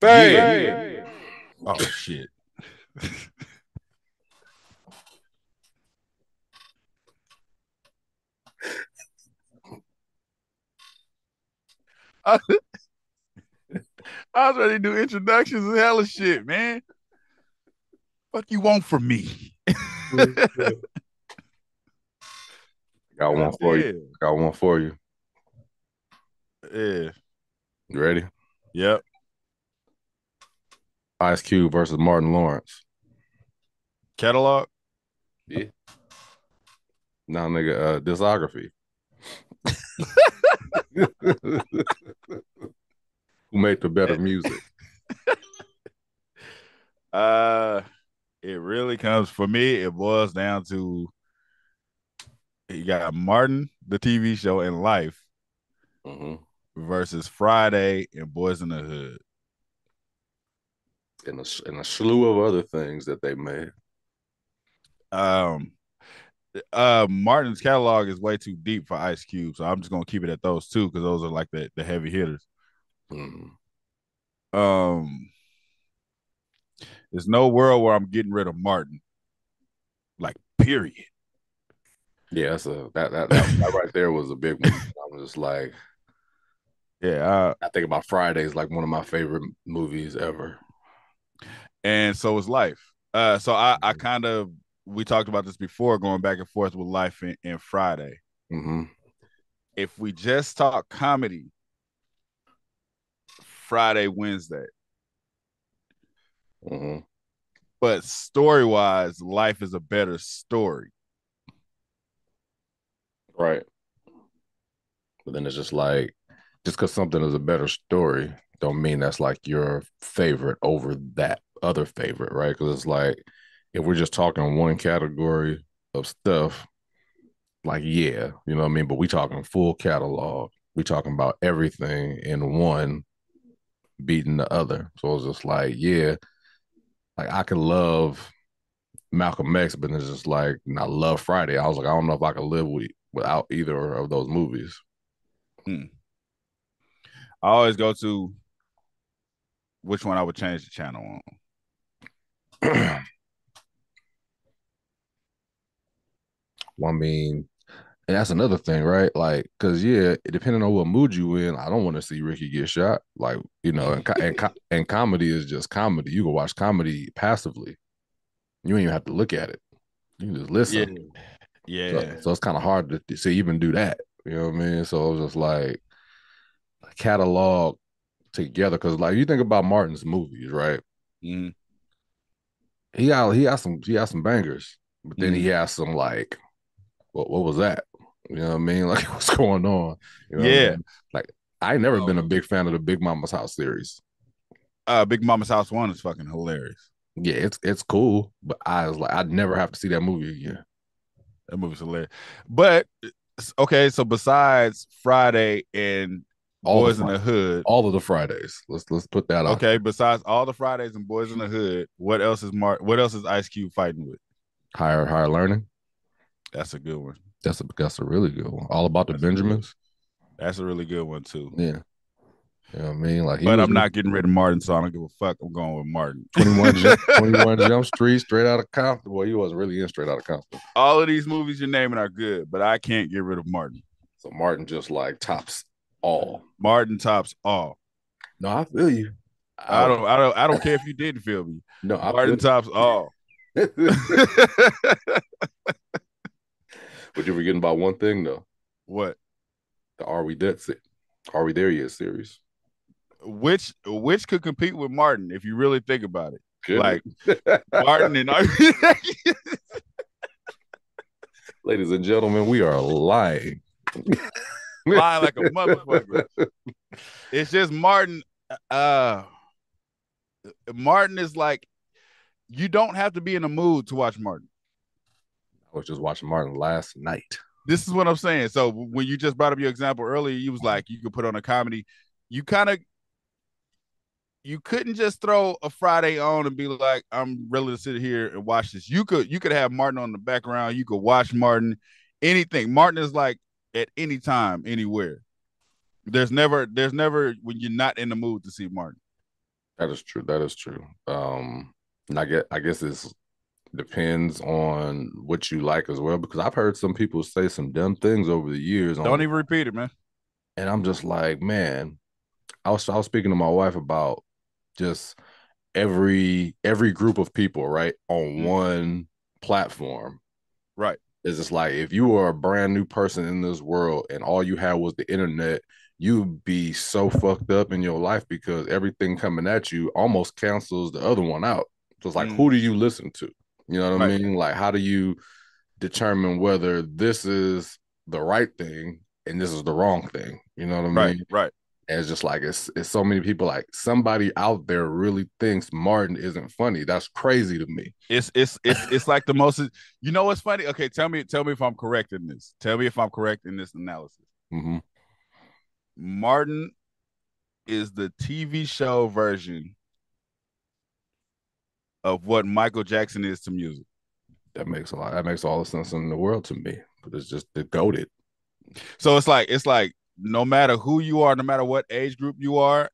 Babe. Oh shit. I, I was ready to do introductions and hella shit, man. What you want from me? Got one for you. Got one for you. Yeah. You ready? Yep. Ice Cube versus Martin Lawrence. Catalog. Yeah. Now, nigga, uh, discography. Who made the better music? Uh, it really comes for me. It boils down to you got Martin, the TV show, and Life hmm versus Friday and Boys in the Hood. And a, and a slew of other things that they made. Um, uh, Martin's catalog is way too deep for Ice Cube, so I'm just gonna keep it at those two because those are like the the heavy hitters. Mhm. Um, there's no world where I'm getting rid of Martin. Like, period. Yeah, that's a that that, that, that right there was a big one. I was just like, Yeah, uh, I think about Fridays like one of my favorite movies ever. and so is life. Uh, so I, I kind of we talked about this before, going back and forth with life and, and Friday. hmm If we just talk comedy, Friday wins that. hmm But story wise, life is a better story. Right. But then it's just like, just because something is a better story, don't mean that's like your favorite over that other favorite, right? Because it's like, if we're just talking one category of stuff, like yeah, you know what I mean. But we talking full catalog. We talking about everything in one beating the other. So it's just like yeah, like I could love Malcolm X, but it's just like I love Friday. I was like I don't know if I could live with without either of those movies. Hmm. I always go to which one I would change the channel on. Well, I mean, and that's another thing, right? Like, cause yeah, depending on what mood you in, I don't want to see Ricky get shot. Like, you know, and, and, co- and comedy is just comedy. You can watch comedy passively. You don't even have to look at it. You can just listen. Yeah. So, so it's kind of hard to, to even do that. You know what I mean? So it was just like catalog together. Cause like you think about Martin's movies, right? Mhm. He got he got some he got some bangers, but then he Mm-hmm. has some like what what was that? You know what I mean? Like what's going on? You know what I Yeah. mean? Like I never been a big fan of the Big Mama's House series. Uh, Big Mama's House One is fucking hilarious. Yeah, it's it's cool, but I was like, I'd never have to see that movie again. That movie's hilarious. But okay, so besides Friday and All Boys the in the Hood, All of the Fridays. Let's let's put that out. okay, besides all the Fridays and Boys in the Hood, what else is Mark? What else is Ice Cube fighting with? Higher higher learning. That's a good one. That's a that's a really good one. All about the That's a good. Benjamins. That's a really good one too. Yeah. You know what I mean? Like But was I'm not getting rid of Martin, so I don't give a fuck. I'm going with Martin. 21 Jump, 21 Jump Street, straight out of Compton. Well, he wasn't really in straight out of Compton. all of these movies you're naming are good, but I can't get rid of Martin. So Martin just like tops all. Martin tops all. No, I feel you. I don't, I don't, I don't care if you didn't feel me. No, I Martin tops all. but you're forgetting about one thing though. what? The Are We Dead Are We There Yet series. Which, which could compete with Martin if you really think about it? Good. Like Martin and Ladies and gentlemen, we are lying. lying like a motherfucker. It's just Martin. Uh, Martin is like, you don't have to be in a mood to watch Martin. I was just watching Martin last night. this is what I'm saying. So when you just brought up your example earlier, you was like you could put on a comedy. You kind of you couldn't just throw a Friday on and be like, I'm ready to sit here and watch this. You could you could have Martin on the background. You could watch Martin. Anything. Martin is like at any time, anywhere. There's never there's never when you're not in the mood to see Martin. That is true. That is true. Um, and I get I guess it's depends on what you like as well because I've heard some people say some dumb things over the years. Don't on, even repeat it, man. and I'm just like, man, I was I was speaking to my wife about just every every group of people, right, on Mhm. one platform. Right. It's just like if you were a brand new person in this world and all you had was the internet, you'd be so fucked up in your life because everything coming at you almost cancels the other one out. So it's like, Mm. who do you listen to? You know what I mean? Like, how do you determine whether this is the right thing and this is the wrong thing? You know what I Right, mean? right. And it's just like it's it's so many people like somebody out there really thinks Martin isn't funny. That's crazy to me. It's it's it's it's like the most. You know what's funny? Okay, tell me tell me if I'm correct in this. Tell me if I'm correct in this analysis. hmm Martin is the TV show version of what Michael Jackson is to music. That makes a lot. That makes all the sense in the world to me. But it's just the goaded. So it's like it's like no matter who you are, no matter what age group you are,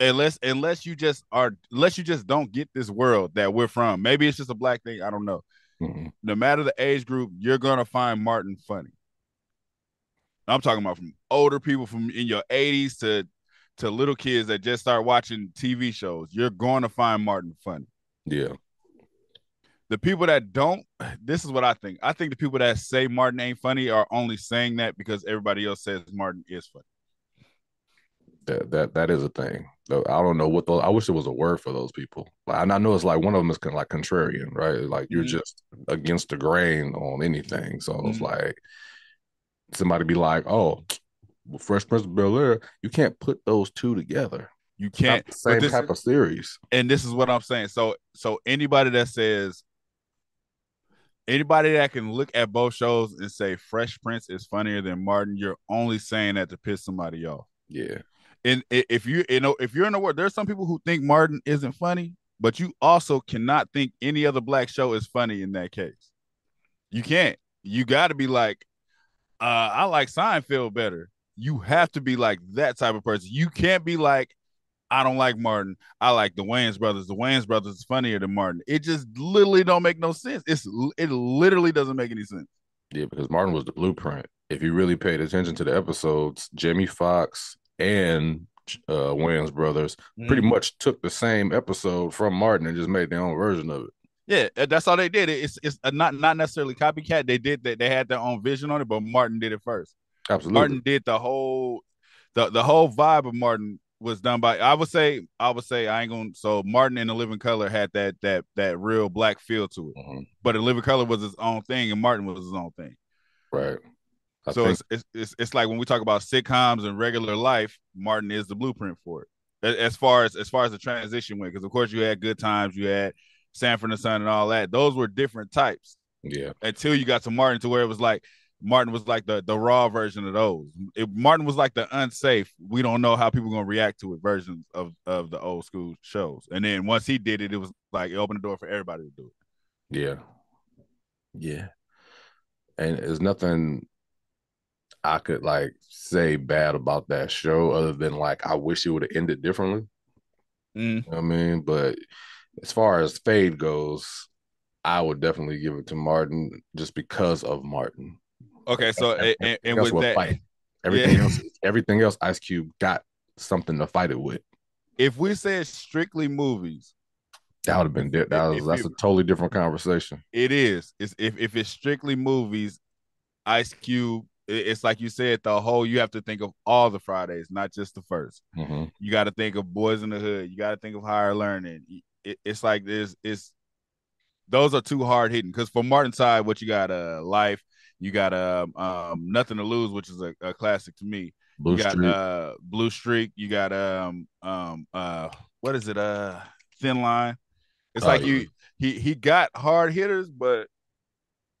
unless unless you just are unless you just don't get this world that we're from. Maybe it's just a black thing. I don't know. hmm No matter the age group, you're gonna find Martin funny. I'm talking about from older people from in your 80s to to little kids that just start watching TV shows. You're going to find Martin funny. Yeah. The people that don't, this is what I think. I think the people that say Martin ain't funny are only saying that because everybody else says Martin is funny. That that that is a thing. I don't know what those. I wish there was a word for those people. And I know it's like one of them is kind of like contrarian, right? Like you're Mhm. just against the grain on anything. So it's Mhm. like somebody be like, "Oh, Fresh Prince of Bel Air." You can't put those two together. You It's can't. same this- type of series. and this is what I'm saying. So so anybody that says anybody that can look at both shows and say Fresh Prince is funnier than Martin, you're only saying that to piss somebody off. Yeah. And if you you know if you're in the world, there's some people who think Martin isn't funny, but you also cannot think any other black show is funny in that case. You can't. You got to be like, uh, I like Seinfeld better. You have to be like that type of person. You can't be like, I don't like Martin. I like the Wayans brothers. The Wayans brothers is funnier than Martin. It just literally don't make no sense. It's it literally doesn't make any sense. Yeah, because Martin was the blueprint. If you really paid attention to the episodes, Jamie Foxx and uh Wayans brothers pretty much took the same episode from Martin and just made their own version of it. Yeah, uh, that's all they did. It's it's a not not necessarily copycat. They did that. They had their own vision on it, but Martin did it first. Absolutely. Martin did the whole the the whole vibe of Martin was done by I would say I would say I ain't gonna so Martin in the Living Color had that that that real black feel to it. Mhm. But the Living Color was his own thing and Martin was his own thing. Right. I so think, it's, it's it's it's like when we talk about sitcoms and regular life, Martin is the blueprint for it. As far as as far as the transition went, because of course you had good times, you had Sanford and Son and all that. Those were different types yeah. until you got to Martin to where it was like Martin was like the the raw version of those. It, Martin was like the unsafe. We don't know how people are gonna react to it versions of of the old school shows. And then once he did it, it was like it opened the door for everybody to do it. Yeah. Yeah. And there's nothing I could like say bad about that show other than like I wish it would have ended differently. Mm. You know what I mean? But as far as fade goes, I would definitely give it to Martin just because of Martin. Okay, so and, and, and with that, fight. Everything Yeah. else, everything else, Ice Cube got something to fight it with. if we said strictly movies, That would have been that was If that's it- a totally different conversation. it is. It's if if it's strictly movies, Ice Cube. It's like you said, the whole you have to think of all the Fridays, not just the first. Mhm. You got to think of Boys in the Hood. You got to think of Higher Learning. It, it's like there's it's those are too hard hitting because for Martin side, what you got uh life, you got um, um nothing to lose, which is a, a classic to me. Blue you got Street. uh Blue Streak. You got um um uh what is it uh Thin Line. It's Oh, like yeah. you he he got hard hitters, but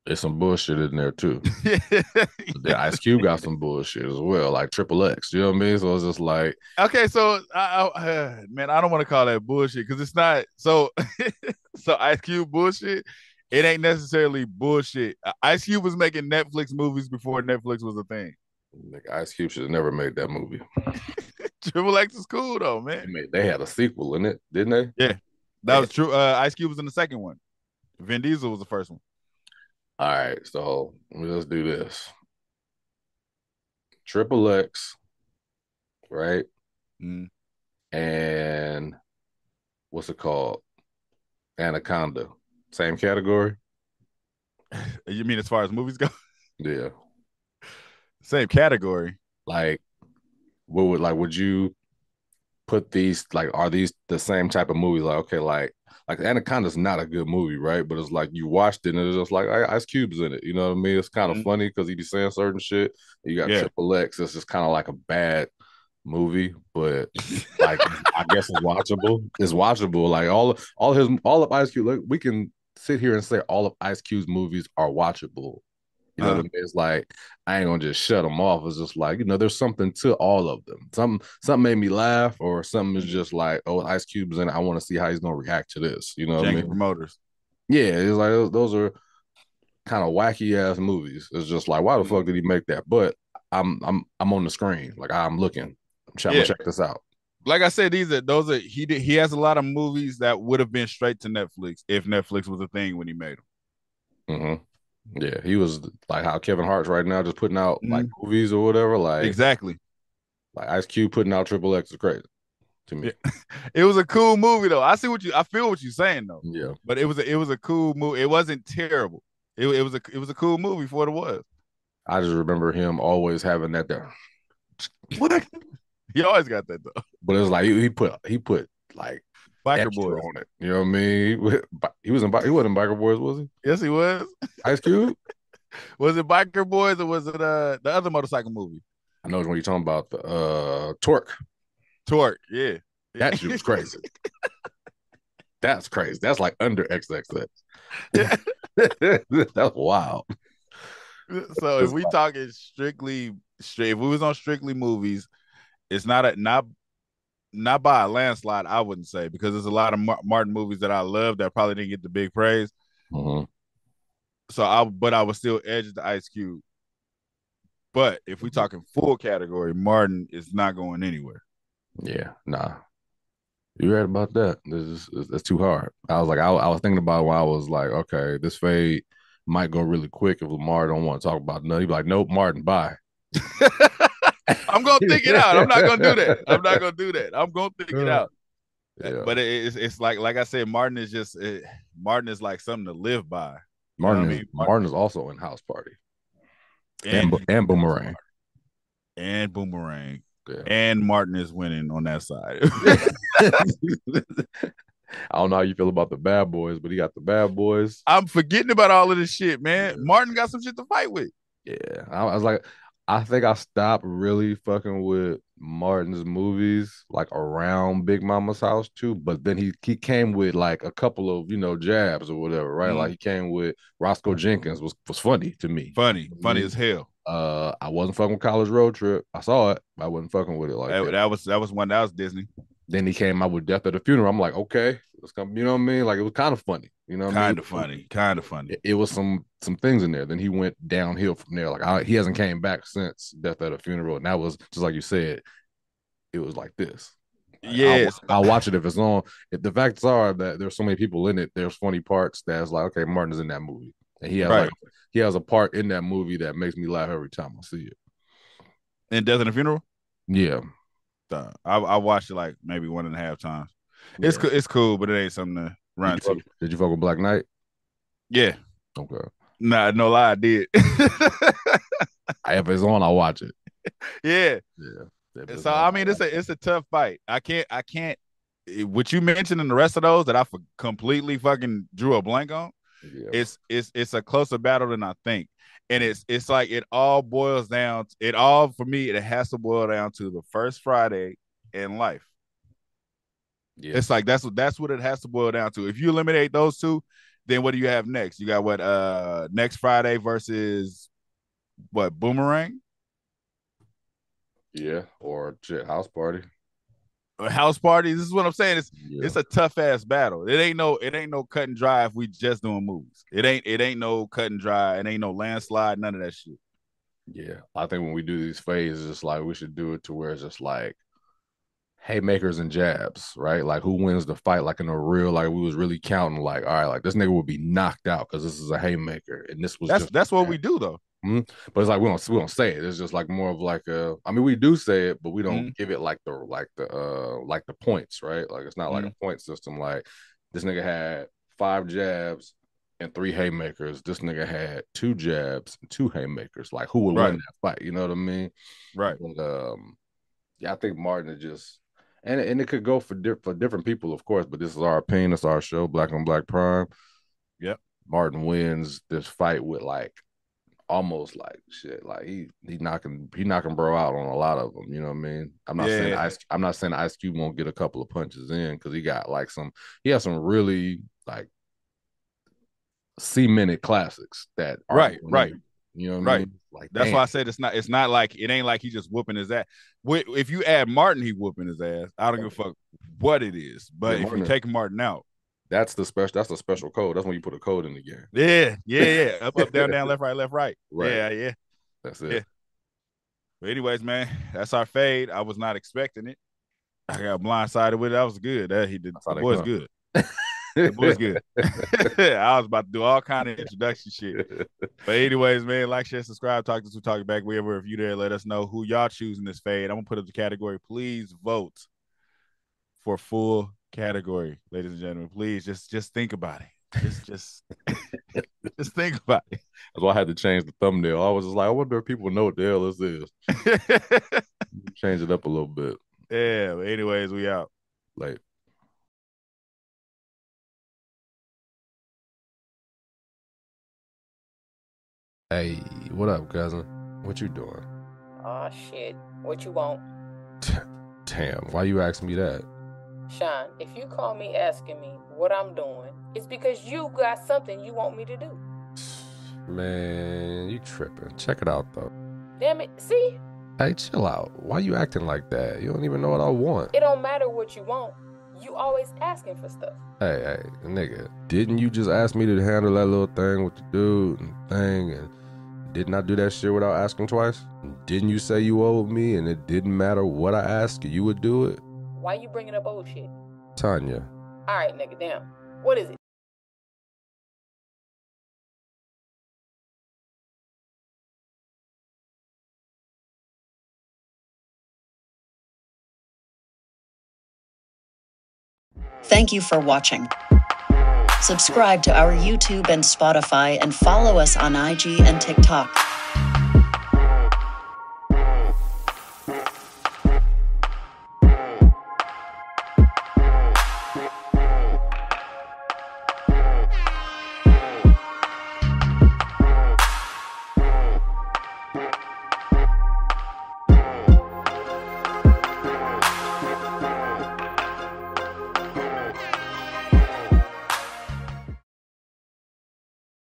There's some bullshit in there too. The Ice Cube got some bullshit as well, like Triple X. You know what I mean? So it's just like okay, so I, I, uh, man, I don't want to call that bullshit because it's not so. so Ice Cube bullshit it ain't necessarily bullshit. Ice Cube was making Netflix movies before Netflix was a thing. Like Ice Cube should have never made that movie. Triple X is cool though, man. They, made, they had a sequel in it, didn't they? Yeah, that was true. Uh, Ice Cube was in the second one. Vin Diesel was the first one. All right, so let's do this. Triple X, right? Mm. And what's it called? Anaconda. Same category? You mean as far as movies go? Yeah. Same category. Like, what would like would you put these like are these the same type of movie? Like, okay, like like Anaconda's not a good movie, right? But it's like you watched it and it's just like Ice Cube's in it. You know what I mean? It's kind of mm-hmm. funny because he be saying certain shit. You got yeah. Triple X. It's just kind of like a bad movie, but like I guess it's watchable. It's watchable. Like all all his all of Ice Cube. Look, we can sit here and say all of Ice Cube's movies are watchable. You know uh-huh. what I mean? It's like I ain't gonna just shut them off. It's just like you know, there's something to all of them. Some something made me laugh, or something is just like, oh, Ice Cube's in. I want to see how he's gonna react to this. You know, what I mean? promoters. Yeah, it's like those, are kind of wacky ass movies. It's just like, why the fuck did he make that? But I'm I'm I'm on the screen, like I'm looking. I'm trying yeah. to check this out. Like I said, these are those are he did he has a lot of movies that would have been straight to Netflix if Netflix was a thing when he made them. Mm-hmm. Yeah, he was like how Kevin Hart's right now, just putting out mm-hmm. like movies or whatever. Like exactly, like Ice Cube putting out Triple X is crazy to me. Yeah. It was a cool movie though. I see what you, I feel what you're saying though. Yeah, but it was a, it was a cool movie. It wasn't terrible. It, it was a it was a cool movie for what it was. I just remember him always having that there. What? he always got that though. But it was like he put he put like Biker Boys on it. You know what I mean? He was in he wasn't Biker Boys, was he? Yes, he was. Ice Cube. was it Biker Boys or was it uh the other motorcycle movie? I know when you're talking about the uh Torque. Torque, yeah. That shit was crazy. That's crazy. That's like under XXX. Yeah. That's wild. So if we talking strictly straight, if we was on strictly movies, it's not a not not by a landslide, I wouldn't say, because there's a lot of Martin movies that I love that probably didn't get the big praise. Mm-hmm. So I, but I was still edge the Ice Cube. But if we're talking full category, Martin is not going anywhere. Yeah, nah. You're right about that. This is that's too hard. I was like, I, I was thinking about why I was like, okay, this fade might go really quick if Lamar don't want to talk about nothing. He'd be like, nope, Martin, bye. I'm gonna think it out. I'm not gonna do that. I'm not gonna do that. I'm gonna think it out. Yeah. But it's it's like like I said, Martin is just it, Martin is like something to live by. Martin, is, I mean? Martin is also in House Party and and, and Boomerang and Boomerang yeah. and Martin is winning on that side. I don't know how you feel about the bad boys, but he got the bad boys. I'm forgetting about all of this shit, man. Yeah. Martin got some shit to fight with. Yeah, I was like, I think I stopped really fucking with Martin's movies like around Big Mama's house too. But then he he came with like a couple of you know jabs or whatever, right? Mm-hmm. Like he came with Roscoe Jenkins was was funny to me. Funny, funny mm-hmm. as hell. Uh, I wasn't fucking with College Road Trip. I saw it. I wasn't fucking with it like that, that. that was that was one that was Disney. Then he came out with Death at the Funeral. I'm like, okay, let's come. You know what I mean? Like it was kind of funny. You know, kind of funny, kind of funny. It, it, was some some things in there. Then he went downhill from there. Like I, he hasn't came back since Death at a Funeral, and that was just like you said. It was like this. Yeah, I'll, I'll, watch it if it's on. If the facts are that there's so many people in it, there's funny parts that's like, okay, Martin's in that movie, and he has right. like he has a part in that movie that makes me laugh every time I see it. In Death at a Funeral. Yeah, I, I watched it like maybe one and a half times. Yeah. It's it's cool, but it ain't something to run did to. Did you fuck with Black Knight? Yeah. Okay. Nah, no lie, I did. if it's on, I'll watch it. Yeah. Yeah. So I mean, it's a it's a tough fight. I can't I can't. Eh, what you mentioned in the rest of those that I completely fucking drew a blank on. Yeah. It's it's it's a closer battle than I think and it's it's like it all boils down it all for me it has to boil down to the first friday in life yeah. it's like that's what that's what it has to boil down to if you eliminate those two then what do you have next you got what uh next friday versus what boomerang yeah or shit house party house parties. This is what I'm saying. It's Yeah. it's a tough ass battle. It ain't no it ain't no cut and dry if we just doing movies. It ain't it ain't no cut and dry. It ain't no landslide. None of that shit. Yeah, I think when we do these phases, it's like we should do it to where it's just like haymakers and jabs, right? Like who wins the fight, like in a real, like we was really counting, like all right, like this nigga will be knocked out because this is a haymaker, and this was That's just that's what we do though. but it's like we don't we don't say it. It's just like more of like a. I mean, we do say it, but we don't Mhm. give it like the like the uh like the points, right? Like it's not like Mm-hmm. a point system. Like this nigga had five jabs and three haymakers. This nigga had two jabs and two haymakers. Like who would Right. win that fight? You know what I mean? Right. And, um, yeah, I think Martin is just, and and it could go for di- for different people, of course. But this is our opinion. It's our show, Black on Black Prime. Yep. Martin wins this fight with like almost like shit. Like he he knocking he knocking bro out on a lot of them. You know what I mean? I'm not saying Ice. I'm not saying Ice Cube won't get a couple of punches in because he got like some. He has some really like cemented classics that are Right, right. You know what I Right. mean? Like That's damn. why I said it's not. It's not like it ain't like he just whooping his ass. If you add Martin, he whooping his ass. I don't give a fuck what it is. But Yeah, if you take Martin out, That's the special. That's the special code. That's when you put a code in the game. yeah, yeah, yeah, up, up, down, down, left, right, left, right. Right. Yeah, yeah. That's it. Yeah. But anyways, man, that's our fade. I was not expecting it. I got blindsided with it. That was good. That he did. That's how The they boy's good. The boy's good. I was about to do all kind of introduction shit. But anyways, man, like, share, subscribe, talk to us, we talk back. We ever if you there, let us know who y'all choosing this fade. I'm gonna put up the category. Please vote for full category, ladies and gentlemen. Please just just think about it. Just just just think about it. That's why I had to change the thumbnail. I was just like, I wonder if people know what the hell this is. Change it up a little bit. yeah. But anyways, we out. Like Hey, what up, cousin? What you doing? Aw, shit. What you want? Damn, why you asking me that? Sean, if you call me asking me what I'm doing, it's because you got something you want me to do. Man, you tripping. Check it out though. Damn it. See? Hey, chill out. Why you acting like that? You don't even know what I want. It don't matter what you want. You always asking for stuff. Hey, hey, nigga, didn't you just ask me to handle that little thing with the dude and thing and didn't I do that shit without asking twice? Didn't you say you owed me and it didn't matter what I asked you, you would do it? Why you bringing up old shit? Tanya, All right, nigga, damn. What is it? Thank you for watching. Subscribe to our YouTube and Spotify and follow us on IG and TikTok.